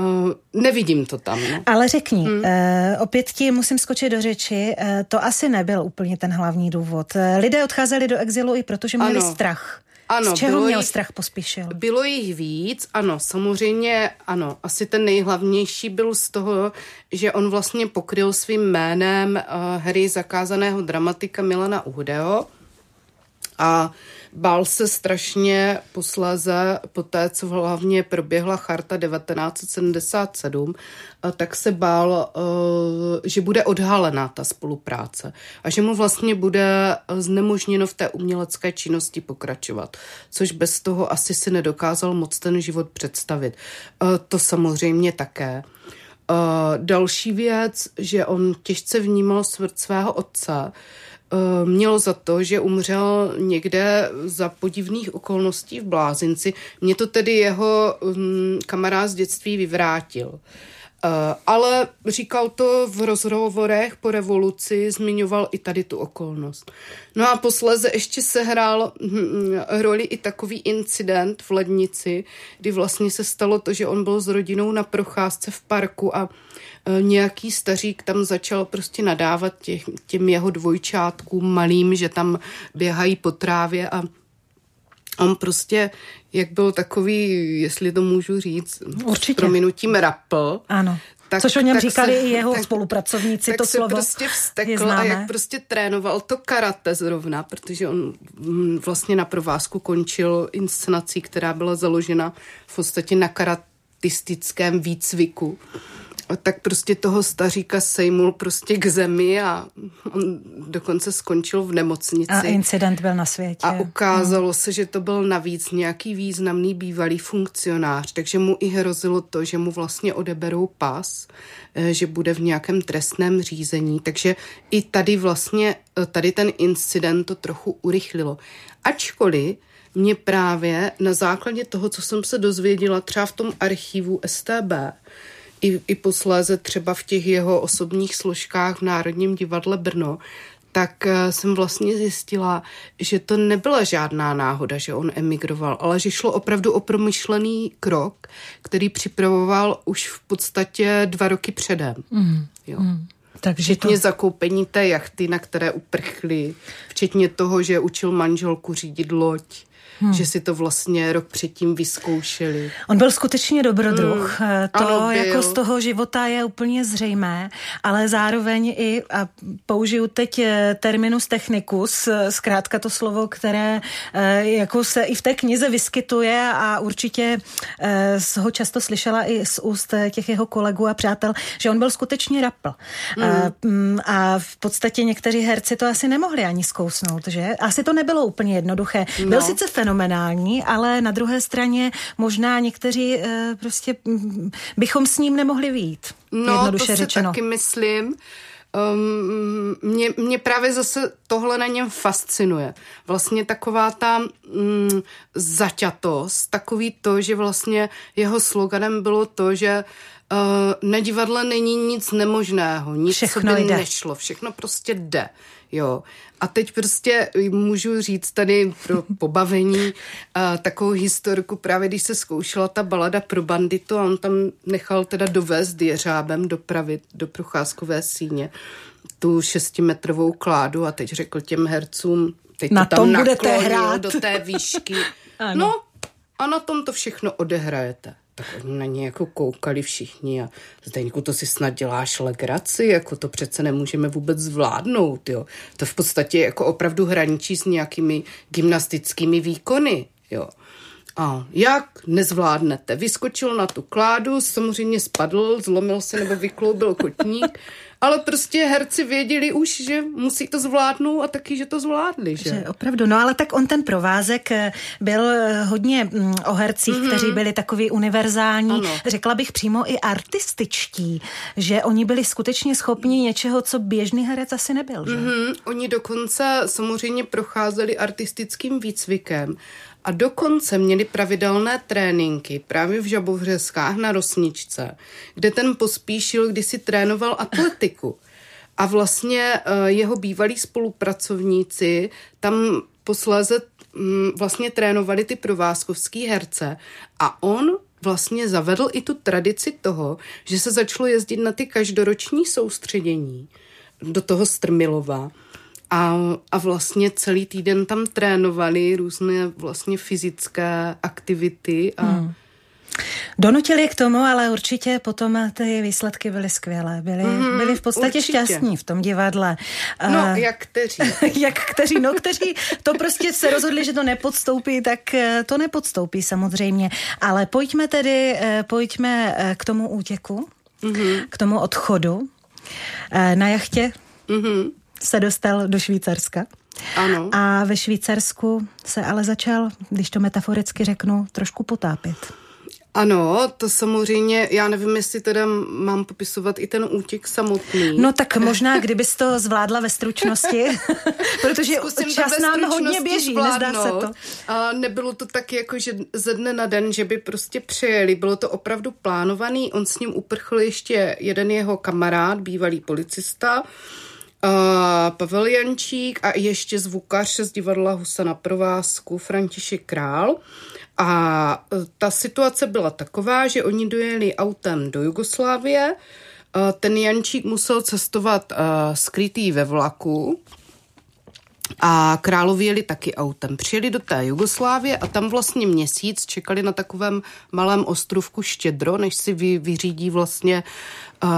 D: Uh, nevidím to tam. No.
C: Ale řekni, hmm. uh, opět ti musím skočit do řeči, uh, to asi nebyl úplně ten hlavní důvod. Uh, lidé odcházeli do exilu i protože měli ano. strach. Ano, Z čeho měl jich, strach pospíšil?
D: Bylo jich víc, ano, samozřejmě, ano. Asi ten nejhlavnější byl z toho, že on vlastně pokryl svým jménem uh, hry zakázaného dramatika Milana Uhdeho a Bál se strašně posléze, po té, co hlavně proběhla charta 1977, tak se bál, eh, že bude odhalená ta spolupráce a že mu vlastně bude znemožněno v té umělecké činnosti pokračovat, což bez toho asi si nedokázal moc ten život představit. Eh, to samozřejmě také. Eh, další věc, že on těžce vnímal smrt svého otce, Eh, mělo za to, že umřel někde za podivných okolností v Blázinci. Mě to tedy jeho um, kamarád z dětství vyvrátil. Uh, ale říkal to v rozhovorech po revoluci, zmiňoval i tady tu okolnost. No a posléze ještě sehrál hm, roli i takový incident v lednici, kdy vlastně se stalo to, že on byl s rodinou na procházce v parku a Eh, nějaký stařík tam začal prostě nadávat těch, těm jeho dvojčátkům malým, že tam běhají po trávě a on prostě, jak byl takový, jestli to můžu říct, Určitě. s prominutím rapl,
C: ano. Tak, Což o něm říkali se, i jeho tak, spolupracovníci,
D: tak
C: to
D: se
C: slovo
D: prostě vstekl a jak prostě trénoval to karate zrovna, protože on mm, vlastně na provázku končil inscenací, která byla založena v podstatě na karatistickém výcviku tak prostě toho staříka sejmul prostě k zemi a on dokonce skončil v nemocnici.
C: A incident byl na světě.
D: A ukázalo hmm. se, že to byl navíc nějaký významný bývalý funkcionář, takže mu i hrozilo to, že mu vlastně odeberou pas, eh, že bude v nějakém trestném řízení, takže i tady vlastně, eh, tady ten incident to trochu urychlilo. Ačkoliv mě právě na základě toho, co jsem se dozvěděla třeba v tom archivu STB, i, i posléze třeba v těch jeho osobních složkách v Národním divadle Brno, tak eh, jsem vlastně zjistila, že to nebyla žádná náhoda, že on emigroval, ale že šlo opravdu o promyšlený krok, který připravoval už v podstatě dva roky předem. Mm. Jo. Mm. Takže včetně to... zakoupení té jachty, na které uprchli, včetně toho, že učil manželku řídit loď hmm. že si to vlastně rok předtím vyzkoušeli.
C: On byl skutečně dobrodruh. Hmm. To ano, jako z toho života je úplně zřejmé, ale zároveň i, a použiju teď eh, terminus technicus, eh, zkrátka to slovo, které jako se i v té knize vyskytuje a určitě ho často slyšela i z úst těch jeho kolegů a přátel, že on byl skutečně rapl. Hmm. A v podstatě někteří herci to asi nemohli ani zkousnout, že? Asi to nebylo úplně jednoduché. No. Byl sice fenomenální, ale na druhé straně možná někteří e, prostě bychom s ním nemohli výjít.
D: No, to si řečeno. taky myslím. Um, mě, mě právě zase tohle na něm fascinuje. Vlastně taková ta um, zaťatost, takový to, že vlastně jeho sloganem bylo to, že uh, na divadle není nic nemožného, nic, všechno co by jde. nešlo, všechno prostě jde. Jo. A teď prostě můžu říct tady pro pobavení uh, takovou historku, právě když se zkoušela ta balada pro banditu a on tam nechal teda dovést jeřábem dopravit do procházkové síně tu šestimetrovou kládu a teď řekl těm hercům, teď
C: na
D: to tam
C: tom budete hrát.
D: do té výšky. no a na tom to všechno odehrajete tak oni na ně jako koukali všichni a Zdeňku, to si snad děláš legraci, jako to přece nemůžeme vůbec zvládnout, jo. To v podstatě jako opravdu hraničí s nějakými gymnastickými výkony, jo. A jak nezvládnete? Vyskočil na tu kládu, samozřejmě spadl, zlomil se nebo vykloubil kotník ale prostě herci věděli už, že musí to zvládnout a taky, že to zvládli. Že? že
C: opravdu, no ale tak on ten provázek eh, byl eh, hodně mm, o hercích, mm-hmm. kteří byli takový univerzální, ano. řekla bych přímo i artističtí, že oni byli skutečně schopni něčeho, co běžný herec asi nebyl. Že?
D: Mm-hmm. Oni dokonce samozřejmě procházeli artistickým výcvikem a dokonce měli pravidelné tréninky právě v Žabovřeskách na Rosničce, kde ten pospíšil, kdy si trénoval atletiku. A vlastně eh, jeho bývalí spolupracovníci tam posléze mm, vlastně trénovali ty provázkovský herce a on vlastně zavedl i tu tradici toho, že se začalo jezdit na ty každoroční soustředění do toho Strmilova a, a vlastně celý týden tam trénovali různé vlastně fyzické aktivity a hmm.
C: Donutili k tomu, ale určitě potom ty výsledky byly skvělé. Byli, mm, byli v podstatě určitě. šťastní v tom divadle.
D: No, uh, jak kteří.
C: jak kteří, no kteří to prostě se rozhodli, že to nepodstoupí, tak eh, to nepodstoupí samozřejmě. Ale pojďme tedy, eh, pojďme k tomu útěku, mm-hmm. k tomu odchodu. Na jachtě mm-hmm se dostal do Švýcarska.
D: Ano.
C: A ve Švýcarsku se ale začal, když to metaforicky řeknu, trošku potápět.
D: Ano, to samozřejmě, já nevím, jestli teda mám popisovat i ten útěk samotný.
C: No tak možná, kdybys to zvládla ve stručnosti, protože Zkusím čas nám hodně běží, nezdá se to.
D: A nebylo to tak jako, že ze dne na den, že by prostě přijeli, bylo to opravdu plánovaný, on s ním uprchl ještě jeden jeho kamarád, bývalý policista, Uh, Pavel Jančík a ještě zvukař z divadla Husa na provázku František Král. A e, ta situace byla taková, že oni dojeli autem do Jugoslávie, ten Jančík musel cestovat uh, skrytý ve vlaku, a královi jeli taky autem. Přijeli do té Jugoslávie a tam vlastně měsíc čekali na takovém malém ostrovku Štědro, než si vy, vyřídí vlastně uh,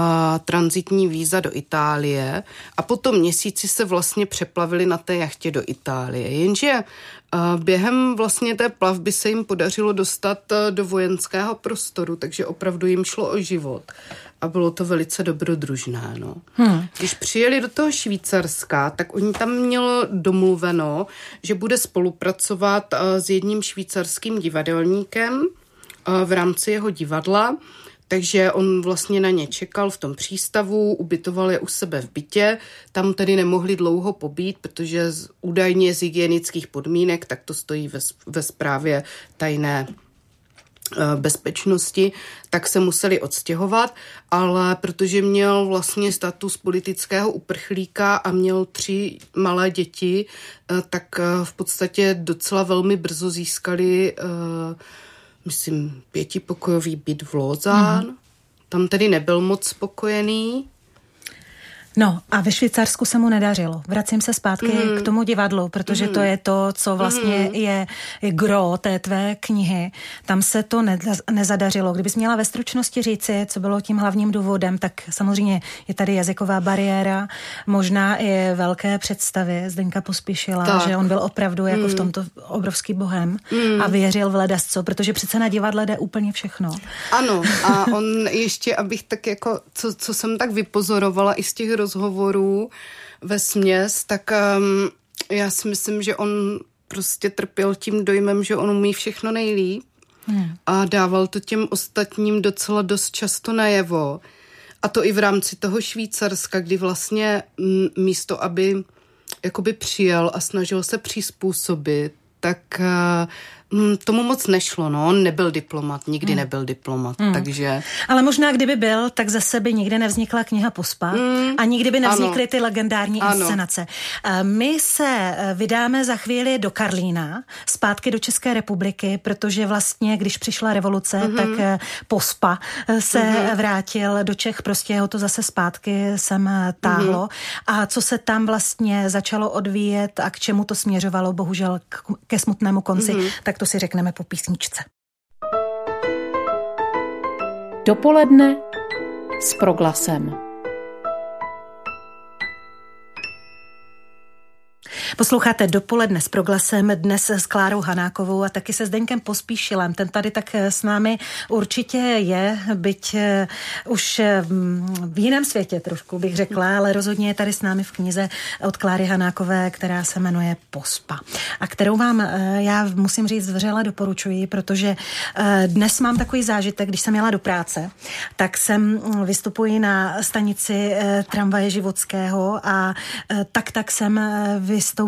D: transitní víza do Itálie. A potom měsíci se vlastně přeplavili na té jachtě do Itálie. Jenže uh, během vlastně té plavby se jim podařilo dostat uh, do vojenského prostoru, takže opravdu jim šlo o život a bylo to velice dobrodružné. No. Hmm. Když přijeli do toho Švýcarska, tak oni tam mělo domluveno, že bude spolupracovat s jedním švýcarským divadelníkem v rámci jeho divadla, takže on vlastně na ně čekal v tom přístavu, ubytoval je u sebe v bytě, tam tedy nemohli dlouho pobít, protože z, údajně z hygienických podmínek, tak to stojí ve, ve zprávě tajné Eh, bezpečnosti, tak se museli odstěhovat, ale protože měl vlastně status politického uprchlíka a měl tři malé děti, eh, tak eh, v podstatě docela velmi brzo získali, myslím, pětipokojový byt v Lozán. Mm-hmm. Tam tedy nebyl moc spokojený,
C: No a ve Švýcarsku se mu nedařilo. Vracím se zpátky mm. k tomu divadlu, protože mm. to je to, co vlastně mm. je, je gro té tvé knihy. Tam se to ne, nezadařilo. Kdybys měla ve stručnosti říci, co bylo tím hlavním důvodem, tak samozřejmě je tady jazyková bariéra, možná i velké představy. Zdenka pospíšila, tak. že on byl opravdu jako mm. v tomto obrovský bohem mm. a věřil v ledasco, protože přece na divadle jde úplně všechno.
D: Ano a on ještě, abych tak jako, co, co jsem tak vypozorovala i z těch rozhovorů ve směs, tak um, já si myslím, že on prostě trpěl tím dojmem, že on umí všechno nejlíp hmm. a dával to těm ostatním docela dost často najevo. A to i v rámci toho Švýcarska, kdy vlastně místo, aby jakoby přijel a snažil se přizpůsobit, tak uh, Mm, tomu moc nešlo, no. On nebyl diplomat, nikdy hmm. nebyl diplomat, hmm. takže...
C: Ale možná kdyby byl, tak zase by nikdy nevznikla kniha Pospa hmm. a nikdy by nevznikly ano. ty legendární ano. inscenace. My se e, vydáme za chvíli do Karlína, zpátky do České republiky, protože vlastně, když přišla revoluce, hmm. tak e, Pospa se hmm. vrátil do Čech, prostě ho to zase zpátky sem táhlo. Hmm. A co se tam vlastně začalo odvíjet a k čemu to směřovalo, bohužel ke smutnému konci, hmm. tak to si řekneme po písničce.
B: Dopoledne s proglasem.
C: Posloucháte dopoledne s proglasem, dnes s Klárou Hanákovou a taky se Zdeňkem Pospíšilem. Ten tady tak s námi určitě je, byť eh, už mm, v jiném světě trošku bych řekla, ale rozhodně je tady s námi v knize od Kláry Hanákové, která se jmenuje Pospa a kterou vám eh, já musím říct vřele doporučuji, protože eh, dnes mám takový zážitek, když jsem jela do práce, tak jsem mm, vystupuji na stanici tramvaje Životského a tak tak jsem vystoupila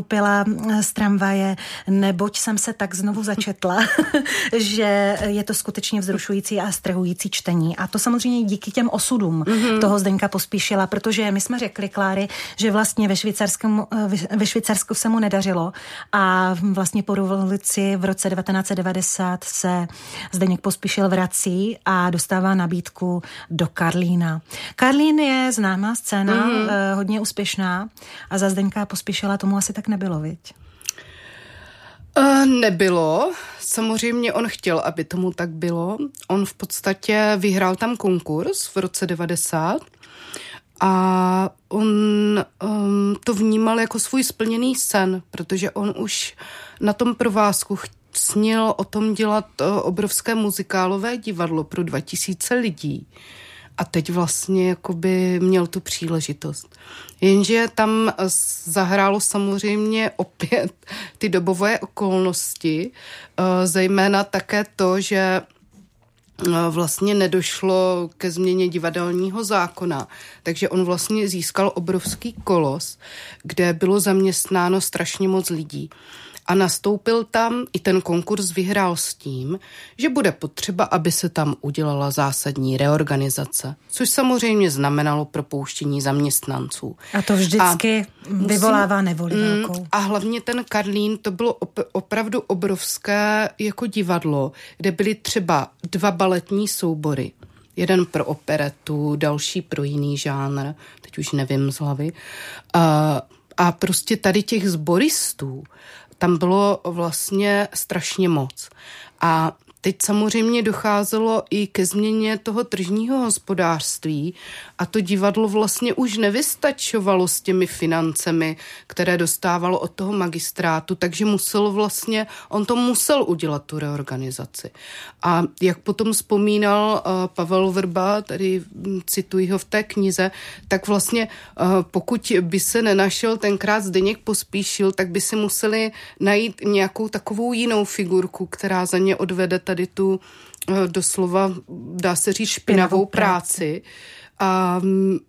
C: z tramvaje, neboť jsem se tak znovu začetla, že je to skutečně vzrušující a strhující čtení. A to samozřejmě díky těm osudům mm-hmm. toho Zdenka pospíšila, protože my jsme řekli Kláry, že vlastně ve Švýcarsku, ve Švýcarsku se mu nedařilo a vlastně po revoluci v roce 1990 se Zdeněk pospíšil vrací a dostává nabídku do Karlína. Karlín je známá scéna, mm-hmm. hodně úspěšná a za Zdenka pospíšila tomu asi tak nebylo, viď?
D: Uh, nebylo. Samozřejmě on chtěl, aby tomu tak bylo. On v podstatě vyhrál tam konkurs v roce 90 a on um, to vnímal jako svůj splněný sen, protože on už na tom provázku snil o tom dělat uh, obrovské muzikálové divadlo pro 2000 lidí. A teď vlastně jakoby měl tu příležitost. Jenže tam zahrálo samozřejmě opět ty dobové okolnosti, eh, zejména také to, že eh, vlastně nedošlo ke změně divadelního zákona, takže on vlastně získal obrovský kolos, kde bylo zaměstnáno strašně moc lidí a nastoupil tam, i ten konkurs vyhrál s tím, že bude potřeba, aby se tam udělala zásadní reorganizace, což samozřejmě znamenalo propouštění zaměstnanců.
C: A to vždycky a vyvolává nevoli mm, velkou.
D: A hlavně ten Karlín, to bylo op- opravdu obrovské jako divadlo, kde byly třeba dva baletní soubory. Jeden pro operetu, další pro jiný žánr, teď už nevím z hlavy. A, a prostě tady těch zboristů tam bylo vlastně strašně moc. A Teď samozřejmě docházelo i ke změně toho tržního hospodářství a to divadlo vlastně už nevystačovalo s těmi financemi, které dostávalo od toho magistrátu, takže musel vlastně, on to musel udělat tu reorganizaci. A jak potom vzpomínal uh, Pavel Vrba, tady cituji ho v té knize, tak vlastně uh, pokud by se nenašel tenkrát Zdeněk Pospíšil, tak by si museli najít nějakou takovou jinou figurku, která za ně odvede tady tu eh, doslova, dá se říct, špinavou práci. A mm,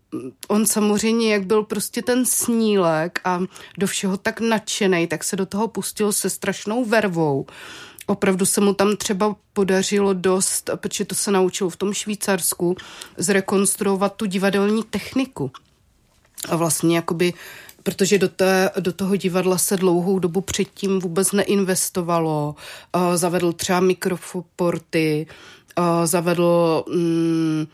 D: on samozřejmě, jak byl prostě ten snílek a do všeho tak nadšený, tak se do toho pustil se strašnou vervou. Opravdu se mu tam třeba podařilo dost, protože to se naučil v tom Švýcarsku, zrekonstruovat tu divadelní techniku. A vlastně jakoby protože do, té, do toho divadla se dlouhou dobu předtím vůbec neinvestovalo. Uh, zavedl třeba mikroporty, uh, zavedl um,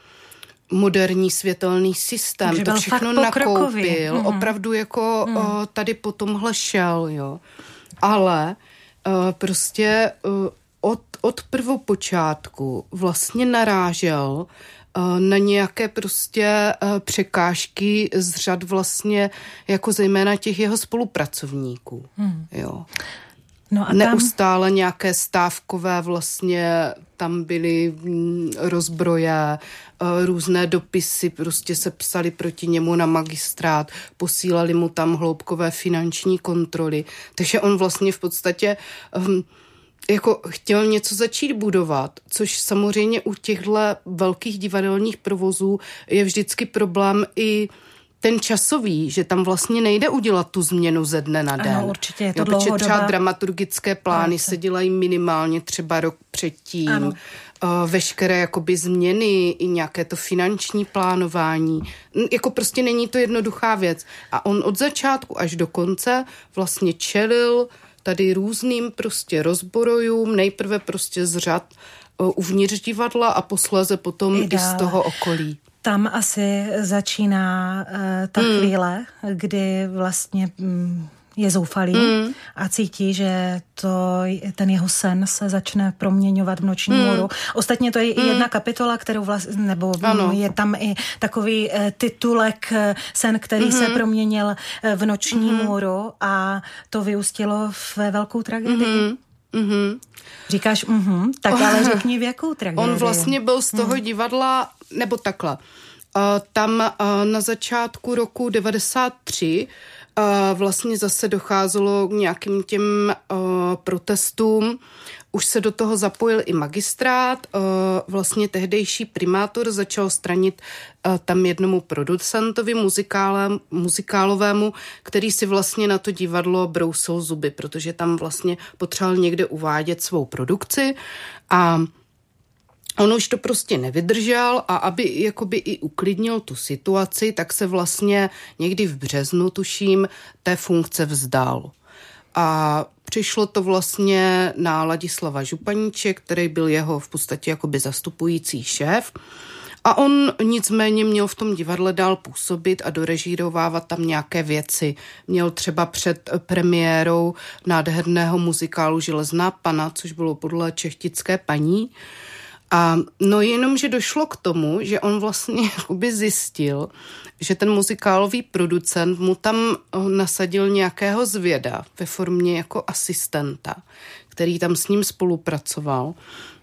D: moderní světelný systém, Takže to všechno nakoupil, mm. opravdu jako mm. tady po tomhle šel, jo. Ale prostě od, od prvopočátku vlastně narážel Eh, na nějaké prostě eh, překážky z řad vlastně jako zejména těch jeho spolupracovníků. Hmm. Jo. No a Neustále tam... nějaké stávkové vlastně tam byly mm, rozbroje, eh, různé dopisy prostě se psali proti němu na magistrát, posílali mu tam hloubkové finanční kontroly. Takže on vlastně v podstatě um, jako chtěl něco začít budovat, což samozřejmě u těchto velkých divadelních provozů je vždycky problém i ten časový, že tam vlastně nejde udělat tu změnu ze dne na den.
C: Ano, určitě je to jo,
D: protože třeba dramaturgické plány se dělají minimálně třeba rok předtím. Ano. Uh, veškeré jakoby změny, i nějaké to finanční plánování. Jako prostě není to jednoduchá věc. A on od začátku až do konce vlastně čelil uh, tady různým prostě rozborojům, nejprve prostě z řad uvnitř divadla a posléze potom i, i z toho okolí.
C: Tam asi začíná uh, ta hmm. chvíle, kdy vlastně um, je zoufalý mm. a cítí, že to, ten jeho sen se začne proměňovat v noční mm. moru. Ostatně to je mm. jedna kapitola, kterou vlastně, nebo ano. je tam i takový uh, titulek uh, sen, který mm. se mhm. proměnil uh, v noční mm. moru a to vyústilo ve velkou tragédii. Mm. Mm-hmm. Říkáš, mm-hmm, tak ale řekni v jakou tragédii.
D: On vlastně byl z toho mm. divadla, nebo takhle. Uh, tam uh, na začátku roku 93 uh, vlastně zase docházelo k nějakým těm protestům. Už se do toho zapojil i magistrát. Vlastně tehdejší primátor začal stranit tam jednomu producentovi muzikálovému, který si vlastně na to divadlo brousil zuby, protože tam vlastně potřeboval někde uvádět svou produkci a On už to prostě nevydržel a aby jakoby i uklidnil tu situaci, tak se vlastně někdy v březnu, tuším, té funkce vzdal. A přišlo to vlastně na Ladislava Županíče, který byl jeho v podstatě jakoby zastupující šéf. A on nicméně měl v tom divadle dál působit a dorežírovávat tam nějaké věci. Měl třeba před premiérou nádherného muzikálu Železná pana, což bylo podle čechtické paní, a no jenom, že došlo k tomu, že on vlastně jakoby zjistil, že ten muzikálový producent mu tam eh, nasadil nějakého zvěda ve formě jako asistenta, který tam s ním spolupracoval.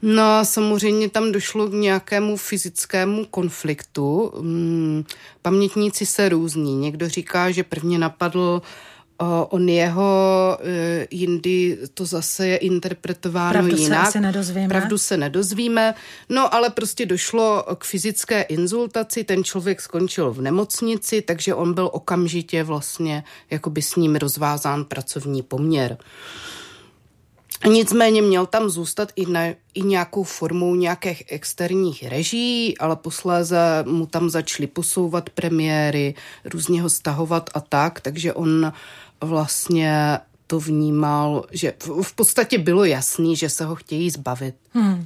D: No a samozřejmě tam došlo k nějakému fyzickému konfliktu. Hmm, pamětníci se různí. Někdo říká, že prvně napadl on jeho e, jindy to zase je interpretováno
C: Pravdu
D: jinak.
C: Se nedozvíme.
D: Pravdu se nedozvíme. No ale prostě došlo k fyzické inzultaci, ten člověk skončil v nemocnici, takže on byl okamžitě vlastně jakoby s ním rozvázán pracovní poměr. Nicméně měl tam zůstat i, na, i nějakou formou nějakých externích reží, ale posléze mu tam začaly posouvat premiéry, různě ho stahovat a tak, takže on vlastně to vnímal, že v podstatě bylo jasný, že se ho chtějí zbavit. Hmm.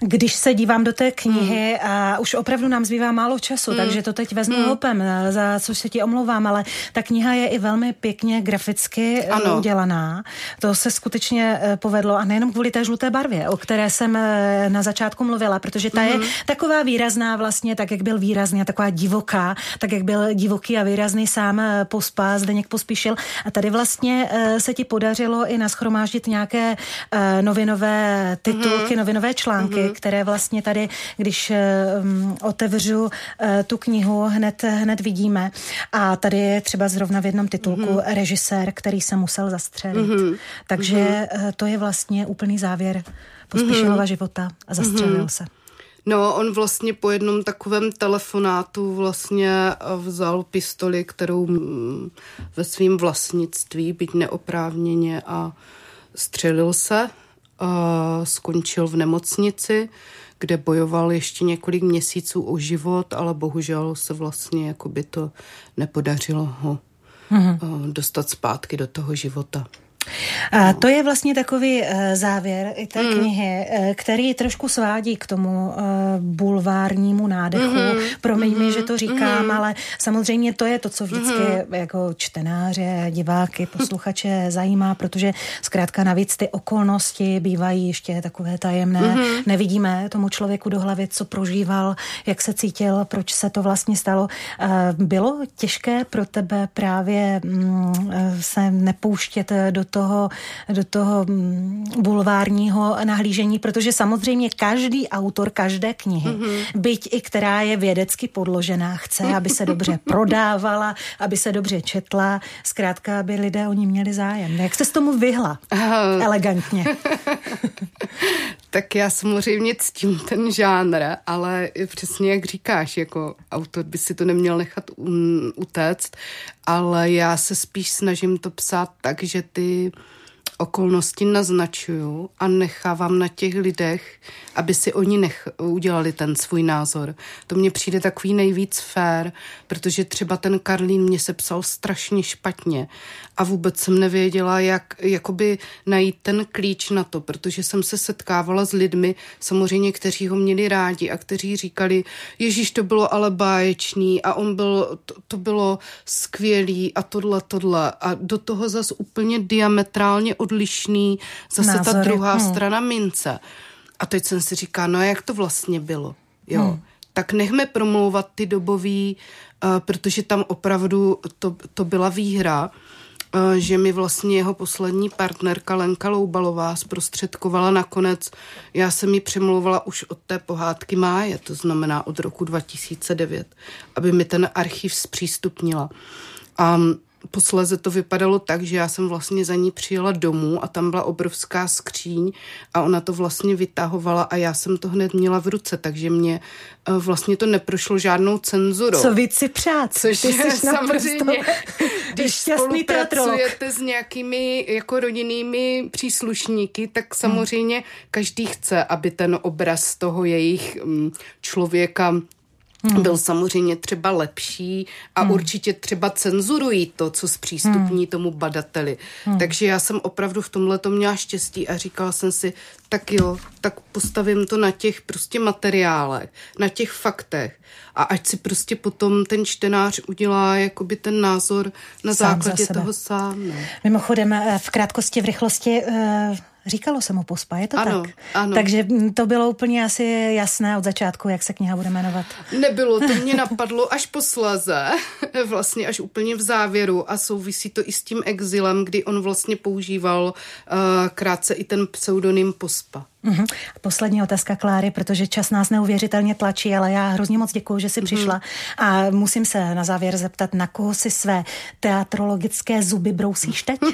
C: Když se dívám do té knihy hmm. a už opravdu nám zbývá málo času, hmm. takže to teď vezmu hmm. hopem, za což se ti omlouvám, ale ta kniha je i velmi pěkně graficky eh, ano. udělaná. To se skutečně eh, povedlo a nejenom kvůli té žluté barvě, o které jsem eh, na začátku mluvila, protože ta hmm. je taková výrazná vlastně, tak jak byl výrazný a taková divoká, tak jak byl divoký a výrazný sám Pospa, Zdeněk Pospíšil a tady vlastně se ti podařilo i naschromáždit nějaké novinové titulky, hmm novinové články, mm-hmm. které vlastně tady, když um, otevřu uh, tu knihu, hned, hned vidíme. A tady je třeba zrovna v jednom titulku mm-hmm. režisér, který se musel zastřelit. Mm-hmm. Takže mm-hmm. to je vlastně úplný závěr Pospíšilova mm-hmm. života a zastřelil mm-hmm. se.
D: No, on vlastně po jednom takovém telefonátu vlastně vzal pistoli, kterou ve svém vlastnictví, byť neoprávněně a střelil se skončil v nemocnici, kde bojoval ještě několik měsíců o život, ale bohužel se vlastně jako by to nepodařilo ho mm-hmm. dostat zpátky do toho života.
C: A to je vlastně takový uh, závěr i té mm. knihy, uh, který trošku svádí k tomu uh, bulvárnímu nádechu. Mm-hmm. Promiň mm-hmm. mi, že to říkám, mm-hmm. ale samozřejmě to je to, co vždycky mm-hmm. jako čtenáře, diváky, posluchače zajímá, protože zkrátka navíc ty okolnosti bývají ještě takové tajemné. Mm-hmm. Nevidíme tomu člověku do hlavy, co prožíval, jak se cítil, proč se to vlastně stalo. Bylo těžké pro tebe právě um, se nepouštět do toho, do toho mm, bulvárního nahlížení, protože samozřejmě každý autor každé knihy, mm-hmm. byť i která je vědecky podložená, chce, aby se dobře prodávala, aby se dobře četla, zkrátka, aby lidé o ní měli zájem. Jak se s tomu vyhla? Elegantně.
D: tak já samozřejmě ctím ten žánr, ale přesně jak říkáš, jako autor by si to neměl nechat utéct, ale já se spíš snažím to psát tak, že ty okolnosti naznačuju a nechávám na těch lidech, aby si oni nech, udělali ten svůj názor. To mně přijde takový nejvíc fér, protože třeba ten Karlín mě se psal strašně špatně a vůbec jsem nevěděla, jak jakoby najít ten klíč na to, protože jsem se setkávala s lidmi, samozřejmě, kteří ho měli rádi a kteří říkali, Ježíš, to bylo ale báječný a on byl, to, to bylo skvělý a tohle, tohle a do toho zas úplně diametrálně odlišný zase Názory. ta druhá hmm. strana mince. A teď jsem si říká, no jak to vlastně bylo, jo. Hmm. Tak nechme promlouvat ty dobový, uh, protože tam opravdu to, to byla výhra že mi vlastně jeho poslední partnerka Lenka Loubalová zprostředkovala nakonec, já jsem mi přemlouvala už od té pohádky máje, to znamená od roku 2009, aby mi ten archiv zpřístupnila. A Posléze to vypadalo tak, že já jsem vlastně za ní přijela domů a tam byla obrovská skříň a ona to vlastně vytahovala a já jsem to hned měla v ruce, takže mě eh, vlastně to neprošlo žádnou cenzurou.
C: Co víc si přát?
D: Což Ty je samozřejmě, když spolupracujete s nějakými jako rodinnými příslušníky, tak hmm. samozřejmě hmm. každý chce, aby ten obraz toho jejich mm, člověka Hmm. Byl samozřejmě třeba lepší a hmm. určitě třeba cenzurují to, co zpřístupní hmm. tomu badateli. Hmm. Takže já jsem opravdu v tomhle to měla štěstí a říkala jsem si, tak jo, tak postavím to na těch prostě materiálech, na těch faktech a ať si prostě potom ten čtenář udělá jakoby ten názor na sám základě toho sám. Ne?
C: Mimochodem eh, v krátkosti, v rychlosti eh, Říkalo se mu pospa, je to
D: ano,
C: tak?
D: Ano.
C: Takže to bylo úplně asi jasné od začátku, jak se kniha bude jmenovat.
D: Nebylo, to mě napadlo až posléze, vlastně až úplně v závěru a souvisí to i s tím exilem, kdy on vlastně používal uh, krátce i ten pseudonym pospa.
C: Uhum. Poslední otázka Kláry, protože čas nás neuvěřitelně tlačí, ale já hrozně moc děkuji, že jsi uhum. přišla a musím se na závěr zeptat, na koho si své teatrologické zuby brousíš teď?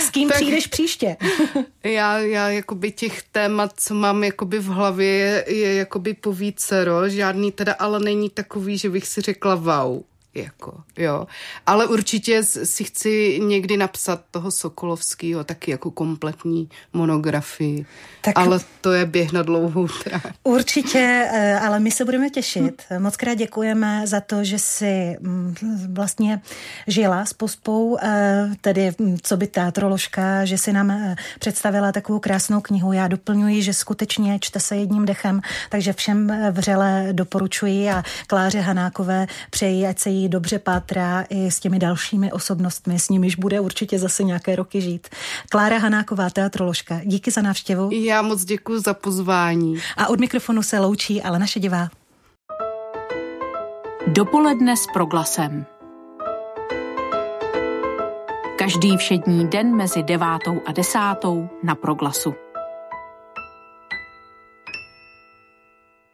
C: S kým tak přijdeš příště?
D: já, já jakoby těch témat, co mám jakoby v hlavě, je, je jakoby povícero, žádný teda ale není takový, že bych si řekla wow jako, jo. Ale určitě si chci někdy napsat toho Sokolovského taky jako kompletní monografii. Tak ale to je běh na dlouhou tráť.
C: Určitě, eh, ale my se budeme těšit. Moc krát děkujeme za to, že si mm, vlastně žila s pospou, eh, tedy mm, co by teatroložka, že si nám eh, představila takovou krásnou knihu. Já doplňuji, že skutečně čte se jedním dechem, takže všem vřele doporučuji a Kláře Hanákové přeji, ať se jí dobře pátrá i s těmi dalšími osobnostmi, s nimiž bude určitě zase nějaké roky žít. Klára Hanáková, teatroložka, díky za návštěvu.
D: Já moc děkuji za pozvání.
C: A od mikrofonu se loučí ale naše divá.
B: Dopoledne s proglasem. Každý všední den mezi devátou a desátou na proglasu.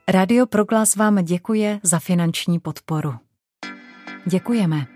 B: Radio Proglas vám děkuje za finanční podporu. Děkujeme.